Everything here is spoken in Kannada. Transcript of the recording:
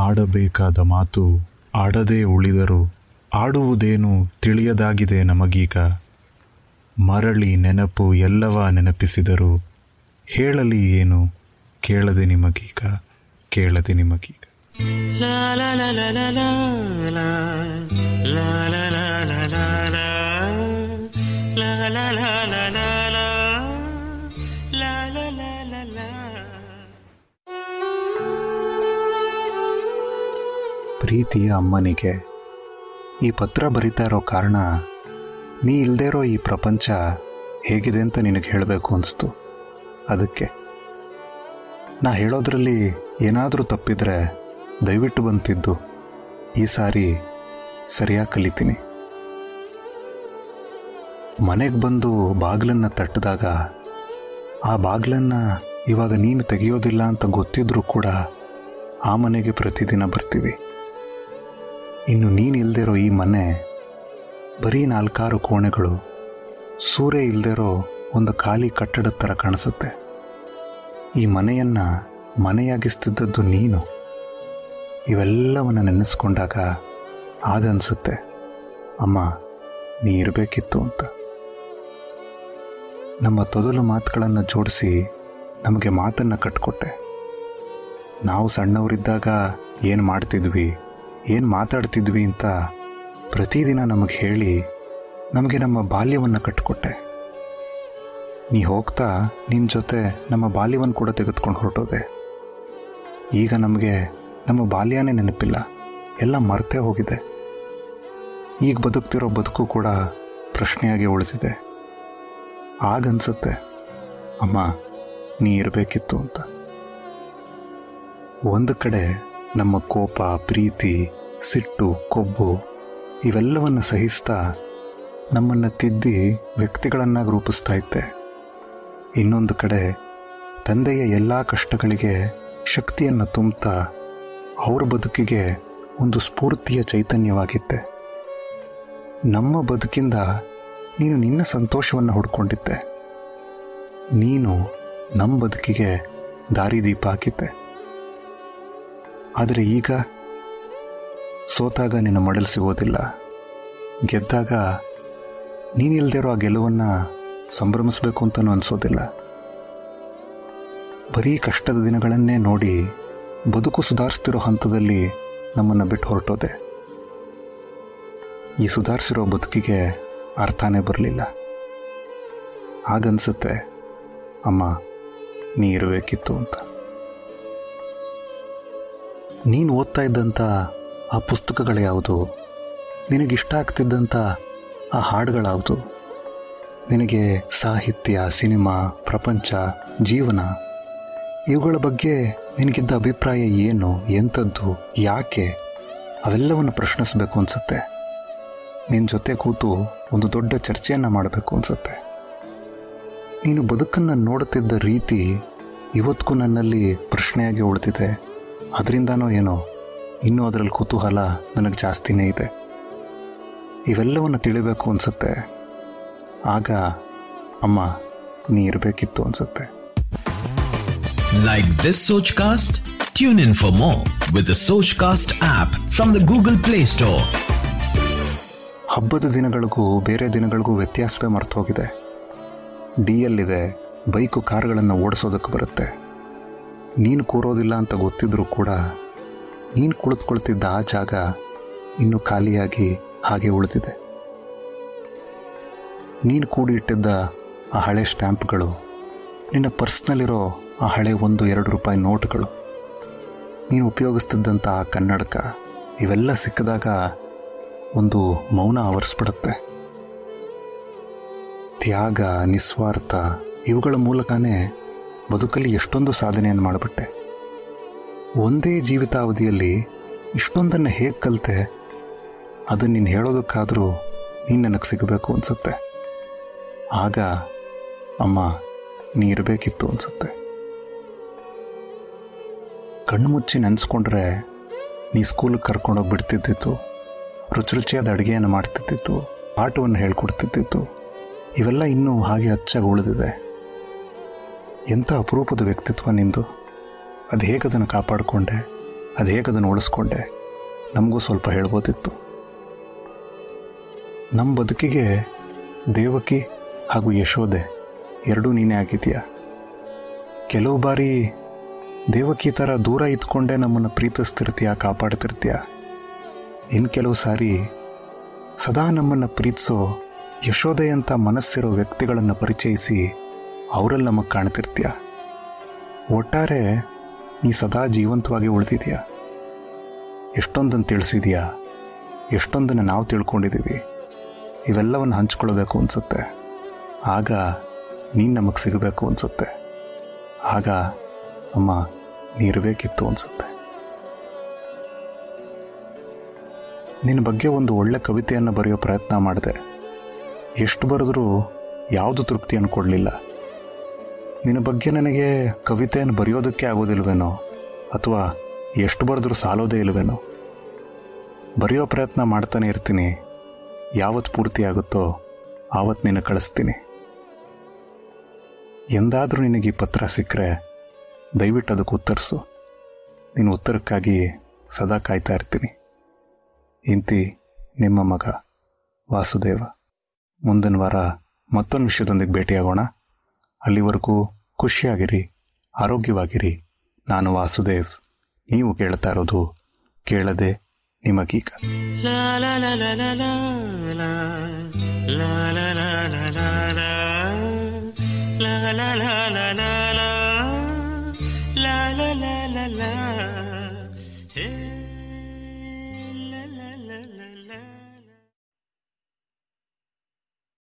ಆಡಬೇಕಾದ ಮಾತು ಆಡದೇ ಉಳಿದರು ಆಡುವುದೇನು ತಿಳಿಯದಾಗಿದೆ ನಮಗೀಗ ಮರಳಿ ನೆನಪು ಎಲ್ಲವ ನೆನಪಿಸಿದರು ಹೇಳಲಿ ಏನು ಕೇಳದೆ ನಿಮಗೀಗ ಕೇಳದೆ ನಿಮಗೀಗ ಪ್ರೀತಿಯ ಅಮ್ಮನಿಗೆ. ಈ ಪತ್ರ ಬರಿತಾ ಇರೋ ಕಾರಣ ನೀ ಇಲ್ಲದೇ ಇರೋ ಈ ಪ್ರಪಂಚ ಹೇಗಿದೆ ಅಂತ ನಿನಗೆ ಹೇಳಬೇಕು ಅನಿಸ್ತು. ಅದಕ್ಕೆ. ನಾ ಹೇಳೋದ್ರಲ್ಲಿ ಏನಾದರೂ ತಪ್ಪಿದ್ರೆ ದಯವಿಟ್ಟು ಬಂತಿದ್ದು. ಈ ಸಾರಿ ಸರಿಯಾಗಿ ಕಲಿತೀನಿ. ಮನೆಗೆ ಬಂದು ಬಾಗಿಲನ್ನು ತಟ್ಟಿದಾಗ ಆ ಬಾಗಿಲನ್ನು ಇವಾಗ ನೀನು ತೆಗೆಯೋದಿಲ್ಲ ಅಂತ ಗೊತ್ತಿದ್ರೂ ಕೂಡ ಆ ಮನೆಗೆ ಪ್ರತಿದಿನ ಬರ್ತೀವಿ. ಇನ್ನು ನೀನಿಲ್ದಿರೋ ಈ ಮನೆ ಬರೀ ನಾಲ್ಕಾರು ಕೋಣೆಗಳು, ಸೂರ್ಯ ಇಲ್ದಿರೋ ಒಂದು ಖಾಲಿ ಕಟ್ಟಡದ ಥರ ಕಾಣಿಸುತ್ತೆ. ಈ ಮನೆಯನ್ನು ಮನೆಯಾಗಿಸ್ತಿದ್ದದ್ದು ನೀನು. ಇವೆಲ್ಲವನ್ನು ನೆನೆಸ್ಕೊಂಡಾಗ ಆಗನ್ಸುತ್ತೆ ಅಮ್ಮ, ನೀ ಇರಬೇಕಿತ್ತು ಅಂತ. ನಮ್ಮ ತೊದಲು ಮಾತುಗಳನ್ನು ಜೋಡಿಸಿ ನಮಗೆ ಮಾತನ್ನು ಕಟ್ಕೊಟ್ಟೆ. ನಾವು ಸಣ್ಣವರಿದ್ದಾಗ ಏನು ಮಾಡ್ತಿದ್ವಿ? ಏನು ಮಾತಾಡ್ತಿದ್ವಿ ಅಂತ ಪ್ರತಿದಿನ ನಮಗೆ ಹೇಳಿ ನಮಗೆ ನಮ್ಮ ಬಾಲ್ಯವನ್ನು ಕಟ್ಟಿಕೊಟ್ಟೆ ನೀ ಹೋಗ್ತಾ ನಿನ್ನ ಜೊತೆ ನಮ್ಮ ಬಾಲ್ಯವನ್ನು ಕೂಡ ತೆಗೆದುಕೊಂಡು ಹೊರಟೋದೆ. ಈಗ ನಮಗೆ ನಮ್ಮ ಬಾಲ್ಯನೇ ನೆನಪಿಲ್ಲ. ಎಲ್ಲ ಮರ್ತೇ ಹೋಗಿದೆ. ಈಗ ಬದುಕ್ತಿರೋ ಬದುಕು ಕೂಡ ಪ್ರಶ್ನೆಯಾಗಿ ಉಳಿದಿದೆ. ಆಗನ್ಸುತ್ತೆ. ಅಮ್ಮ, ನೀ ಇರಬೇಕಿತ್ತು ಅಂತ. ಒಂದು ಕಡೆ ನಮ್ಮ ಕೋಪ, ಪ್ರೀತಿ, ಸಿಟ್ಟು, ಕೊಬ್ಬು ಇವೆಲ್ಲವನ್ನು ಸಹಿಸ್ತಾ ನಮ್ಮನ್ನು ತಿದ್ದಿ ವ್ಯಕ್ತಿಗಳನ್ನಾಗಿ ರೂಪಿಸ್ತಾ ಇದ್ದೆ. ಇನ್ನೊಂದು ಕಡೆ ತಂದೆಯ ಎಲ್ಲ ಕಷ್ಟಗಳಿಗೆ ಶಕ್ತಿಯನ್ನು ತುಂಬುತ್ತಾ ಅವ್ರ ಬದುಕಿಗೆ ಒಂದು ಸ್ಫೂರ್ತಿಯ ಚೈತನ್ಯವಾಗಿತ್ತೆ ನಮ್ಮ ಬದುಕಿಂದ ನೀನು ನಿನ್ನ ಸಂತೋಷವನ್ನು ಹುಡ್ಕೊಂಡಿದ್ದೆ. ನೀನು ನಮ್ಮ ಬದುಕಿಗೆ ದಾರಿದೀಪ ಹಾಕಿದ್ದೆ. ಆದರೆ ಈಗ ಸೋತಾಗ ನಿನ್ನ ಮಡಲ್ ಸಿಗೋದಿಲ್ಲ. ಗೆದ್ದಾಗ ನೀನಿಲ್ದಿರೋ ಆ ಗೆಲುವನ್ನು ಸಂಭ್ರಮಿಸಬೇಕು ಅಂತಲೂ ಅನಿಸೋದಿಲ್ಲ. ಬರೀ ಕಷ್ಟದ ದಿನಗಳನ್ನೇ ನೋಡಿ ಬದುಕು ಸುಧಾರಿಸ್ತಿರೋ ಹಂತದಲ್ಲಿ ನಮ್ಮನ್ನು ಬಿಟ್ಟು ಹೊರಟೋದೆ. ಈ ಸುಧಾರಿಸಿರೋ ಬದುಕಿಗೆ ಅರ್ಥನೇ ಬರಲಿಲ್ಲ. ಹಾಗನ್ಸುತ್ತೆ, ಅಮ್ಮ, ನೀ ಇರಬೇಕಿತ್ತು ಅಂತ. ನೀನು ಓದ್ತಾ ಇದ್ದಂಥ ಆ ಪುಸ್ತಕಗಳು ಯಾವುದು? ನಿನಗಿಷ್ಟ ಆಗ್ತಿದ್ದಂಥ ಆ ಹಾಡುಗಳಾವುದು? ನಿನಗೆ ಸಾಹಿತ್ಯ, ಸಿನಿಮಾ, ಪ್ರಪಂಚ, ಜೀವನ, ಇವುಗಳ ಬಗ್ಗೆ ನಿನಗಿದ್ದ ಅಭಿಪ್ರಾಯ ಏನು, ಎಂಥದ್ದು, ಯಾಕೆ? ಅವೆಲ್ಲವನ್ನು ಪ್ರಶ್ನಿಸಬೇಕು ಅನಿಸುತ್ತೆ. ನಿನ್ನ ಜೊತೆ ಕೂತು ಒಂದು ದೊಡ್ಡ ಚರ್ಚೆಯನ್ನು ಮಾಡಬೇಕು ಅನಿಸುತ್ತೆ. ನೀನು ಬದುಕನ್ನು ನೋಡುತ್ತಿದ್ದ ರೀತಿ ಇವತ್ತಿಗೂ ನನ್ನಲ್ಲಿ ಪ್ರಶ್ನೆಯಾಗಿ ಉಳಿದಿದೆ ಅದರಿಂದನೋ ಏನೋ ಇನ್ನೂ ಅದರಲ್ಲಿ ಕುತೂಹಲ ನನಗೆ ಜಾಸ್ತಿನೇ ಇದೆ. ಇವೆಲ್ಲವನ್ನು ತಿಳಿಬೇಕು ಅನಿಸುತ್ತೆ. ಆಗ ಅಮ್ಮ ನೀ ಇರಬೇಕಿತ್ತು ಅನಿಸುತ್ತೆ. Like this Sochcast tune in for more with Sochcast app from the Google Play Store ಹಬ್ಬದ ದಿನಗಳಿಗೂ ಬೇರೆ ದಿನಗಳಿಗೂ ವ್ಯತ್ಯಾಸವೇ ಮರ್ತು ಹೋಗಿದೆ ಡಿ ಎಲ್ಲಿದೆ ಬೈಕು ಕಾರ್ಗಳನ್ನು ಓಡಿಸೋದಕ್ಕೆ ಬರುತ್ತೆ. ನೀನು ಕೂರೋದಿಲ್ಲ ಅಂತ ಗೊತ್ತಿದ್ರೂ ಕೂಡ ನೀನು ಕುಳಿತುಕೊಳ್ತಿದ್ದ ಆ ಜಾಗ ಇನ್ನೂ ಖಾಲಿಯಾಗಿ ಹಾಗೆ ಉಳಿದಿದೆ. ನೀನು ಕೂಡಿ ಇಟ್ಟಿದ್ದ ಆ ಹಳೆ ಸ್ಟ್ಯಾಂಪ್ಗಳು, ನಿನ್ನ ಪರ್ಸ್ನಲ್ಲಿರೋ ಆ ಹಳೆ ಒಂದು ಎರಡು ರೂಪಾಯಿ ನೋಟ್ಗಳು, ನೀನು ಉಪಯೋಗಿಸ್ತಿದ್ದಂಥ ಆ ಕನ್ನಡಕ, ಇವೆಲ್ಲ ಸಿಕ್ಕಿದಾಗ ಒಂದು ಮೌನ ಆವರಿಸ್ಬಿಡುತ್ತೆ. ತ್ಯಾಗ, ನಿಸ್ವಾರ್ಥ ಇವುಗಳ ಮೂಲಕನೇ ಬದುಕಲ್ಲಿ ಎಷ್ಟೊಂದು ಸಾಧನೆಯನ್ನು ಮಾಡಿಬಿಟ್ಟೆ. ಒಂದೇ ಜೀವಿತಾವಧಿಯಲ್ಲಿ ಇಷ್ಟೊಂದನ್ನು ಹೇಗೆ ಕಲಿತೆ, ಅದನ್ನು ನೀನು ಹೇಳೋದಕ್ಕಾದರೂ ನೀನು ನನಗೆ ಸಿಗಬೇಕು ಅನಿಸುತ್ತೆ. ಆಗ ಅಮ್ಮ ನೀ ಇರಬೇಕಿತ್ತು ಅನಿಸುತ್ತೆ. ಕಣ್ಣು ಮುಚ್ಚಿ ನೆನೆಸ್ಕೊಂಡ್ರೆ ನೀ ಸ್ಕೂಲಿಗೆ ಕರ್ಕೊಂಡೋಗಿ ಬಿಡ್ತಿದ್ದಿತ್ತು, ರುಚಿ ರುಚಿಯಾದ ಅಡುಗೆಯನ್ನು ಮಾಡ್ತಿದ್ದಿತ್ತು, ಪಾಠವನ್ನು ಹೇಳ್ಕೊಡ್ತಿದ್ದಿತ್ತು. ಇವೆಲ್ಲ ಇನ್ನೂ ಹಾಗೆ ಅಚ್ಚಾಗಿ ಉಳಿದಿದೆ. ಎಂಥ ಅಪರೂಪದ ವ್ಯಕ್ತಿತ್ವ ನಿಂದು? ಅದು ಹೇಗದನ್ನು ಕಾಪಾಡಿಕೊಂಡೆ? ಅದು ಹೇಗದನ್ನು ಉಳಿಸ್ಕೊಂಡೆ? ನಮಗೂ ಸ್ವಲ್ಪ ಹೇಳ್ಬೋದಿತ್ತು. ನಮ್ಮ ಬದುಕಿಗೆ ದೇವಕಿ ಹಾಗೂ ಯಶೋದೆ ಎರಡೂ ನೀನೇ ಆಗಿದೆಯಾ ಕೆಲವು ಬಾರಿ ದೇವಕಿ ಥರ ದೂರ ಇದ್ಕೊಂಡೆ ನಮ್ಮನ್ನು ಪ್ರೀತಿಸ್ತಿರ್ತೀಯ, ಕಾಪಾಡ್ತಿರ್ತೀಯ? ಇನ್ನು ಕೆಲವು ಸಾರಿ ಸದಾ ನಮ್ಮನ್ನು ಪ್ರೀತಿಸೋ ಯಶೋದೆಯಂಥ ಮನಸ್ಸಿರೋ ವ್ಯಕ್ತಿಗಳನ್ನು ಪರಿಚಯಿಸಿ ಅವರಲ್ಲಿ ನಮಗೆ ಕಾಣ್ತಿರ್ತೀಯ? ಒಟ್ಟಾರೆ ನೀ ಸದಾ ಜೀವಂತವಾಗಿ ಉಳಿದಿದೆಯಾ? ಎಷ್ಟೊಂದನ್ನು ತಿಳಿಸಿದೆಯಾ? ಎಷ್ಟೊಂದನ್ನು ನಾವು ತಿಳ್ಕೊಂಡಿದ್ದೀವಿ ಇವೆಲ್ಲವನ್ನು ಹಂಚ್ಕೊಳ್ಬೇಕು ಅನಿಸುತ್ತೆ. ಆಗ ನೀನು ನಮಗೆ ಸಿಗಬೇಕು ಅನಿಸುತ್ತೆ. ಆಗ ಅಮ್ಮ ನೀರಬೇಕಿತ್ತು ಅನಿಸುತ್ತೆ. ನಿನ್ನ ಬಗ್ಗೆ ಒಂದು ಒಳ್ಳೆ ಕವಿತೆಯನ್ನು ಬರೆಯೋ ಪ್ರಯತ್ನ ಮಾಡಿದೆ. ಎಷ್ಟು ಬರೆದ್ರೂ ಯಾವುದು ತೃಪ್ತಿಯನ್ನು ಕೊಡಲಿಲ್ಲ. ನಿನ್ನ ಬಗ್ಗೆ ನನಗೆ ಕವಿತೆಯನ್ನು ಬರೆಯೋದಕ್ಕೆ ಆಗೋದಿಲ್ವೇನೋ? ಅಥವಾ ಎಷ್ಟು ಬರೆದ್ರೂ ಸಾಲೋದೇ ಇಲ್ವೇನೋ? ಬರೆಯೋ ಪ್ರಯತ್ನ ಮಾಡ್ತಾನೆ ಇರ್ತೀನಿ. ಯಾವತ್ತು ಪೂರ್ತಿ ಆಗುತ್ತೋ ಆವತ್ತು ನಿನ್ನ ಕಳಿಸ್ತೀನಿ. ಎಂದಾದರೂ ನಿನಗೆ ಈ ಪತ್ರ ಸಿಕ್ಕರೆ ದಯವಿಟ್ಟು ಅದಕ್ಕೆ ಉತ್ತರಿಸು. ನಿನ್ನ ಉತ್ತರಕ್ಕಾಗಿ ಸದಾ ಕಾಯ್ತಾ ಇರ್ತೀನಿ. ಇಂತಿ ನಿಮ್ಮ ಮಗ ವಾಸುದೇವ. ಮುಂದಿನ ವಾರ ಮತ್ತೊಂದು ವಿಷಯದೊಂದಿಗೆ ಭೇಟಿಯಾಗೋಣ. ಅಲ್ಲಿವರೆಗೂ ಖುಷಿಯಾಗಿರಿ ಆರೋಗ್ಯವಾಗಿರಿ ನಾನು ವಾಸುದೇವ್ ನೀವು ಕೇಳ್ತಾ ಇರೋದು ಕೇಳದೆ ನಿಮಗೀಗ la la ಲಾ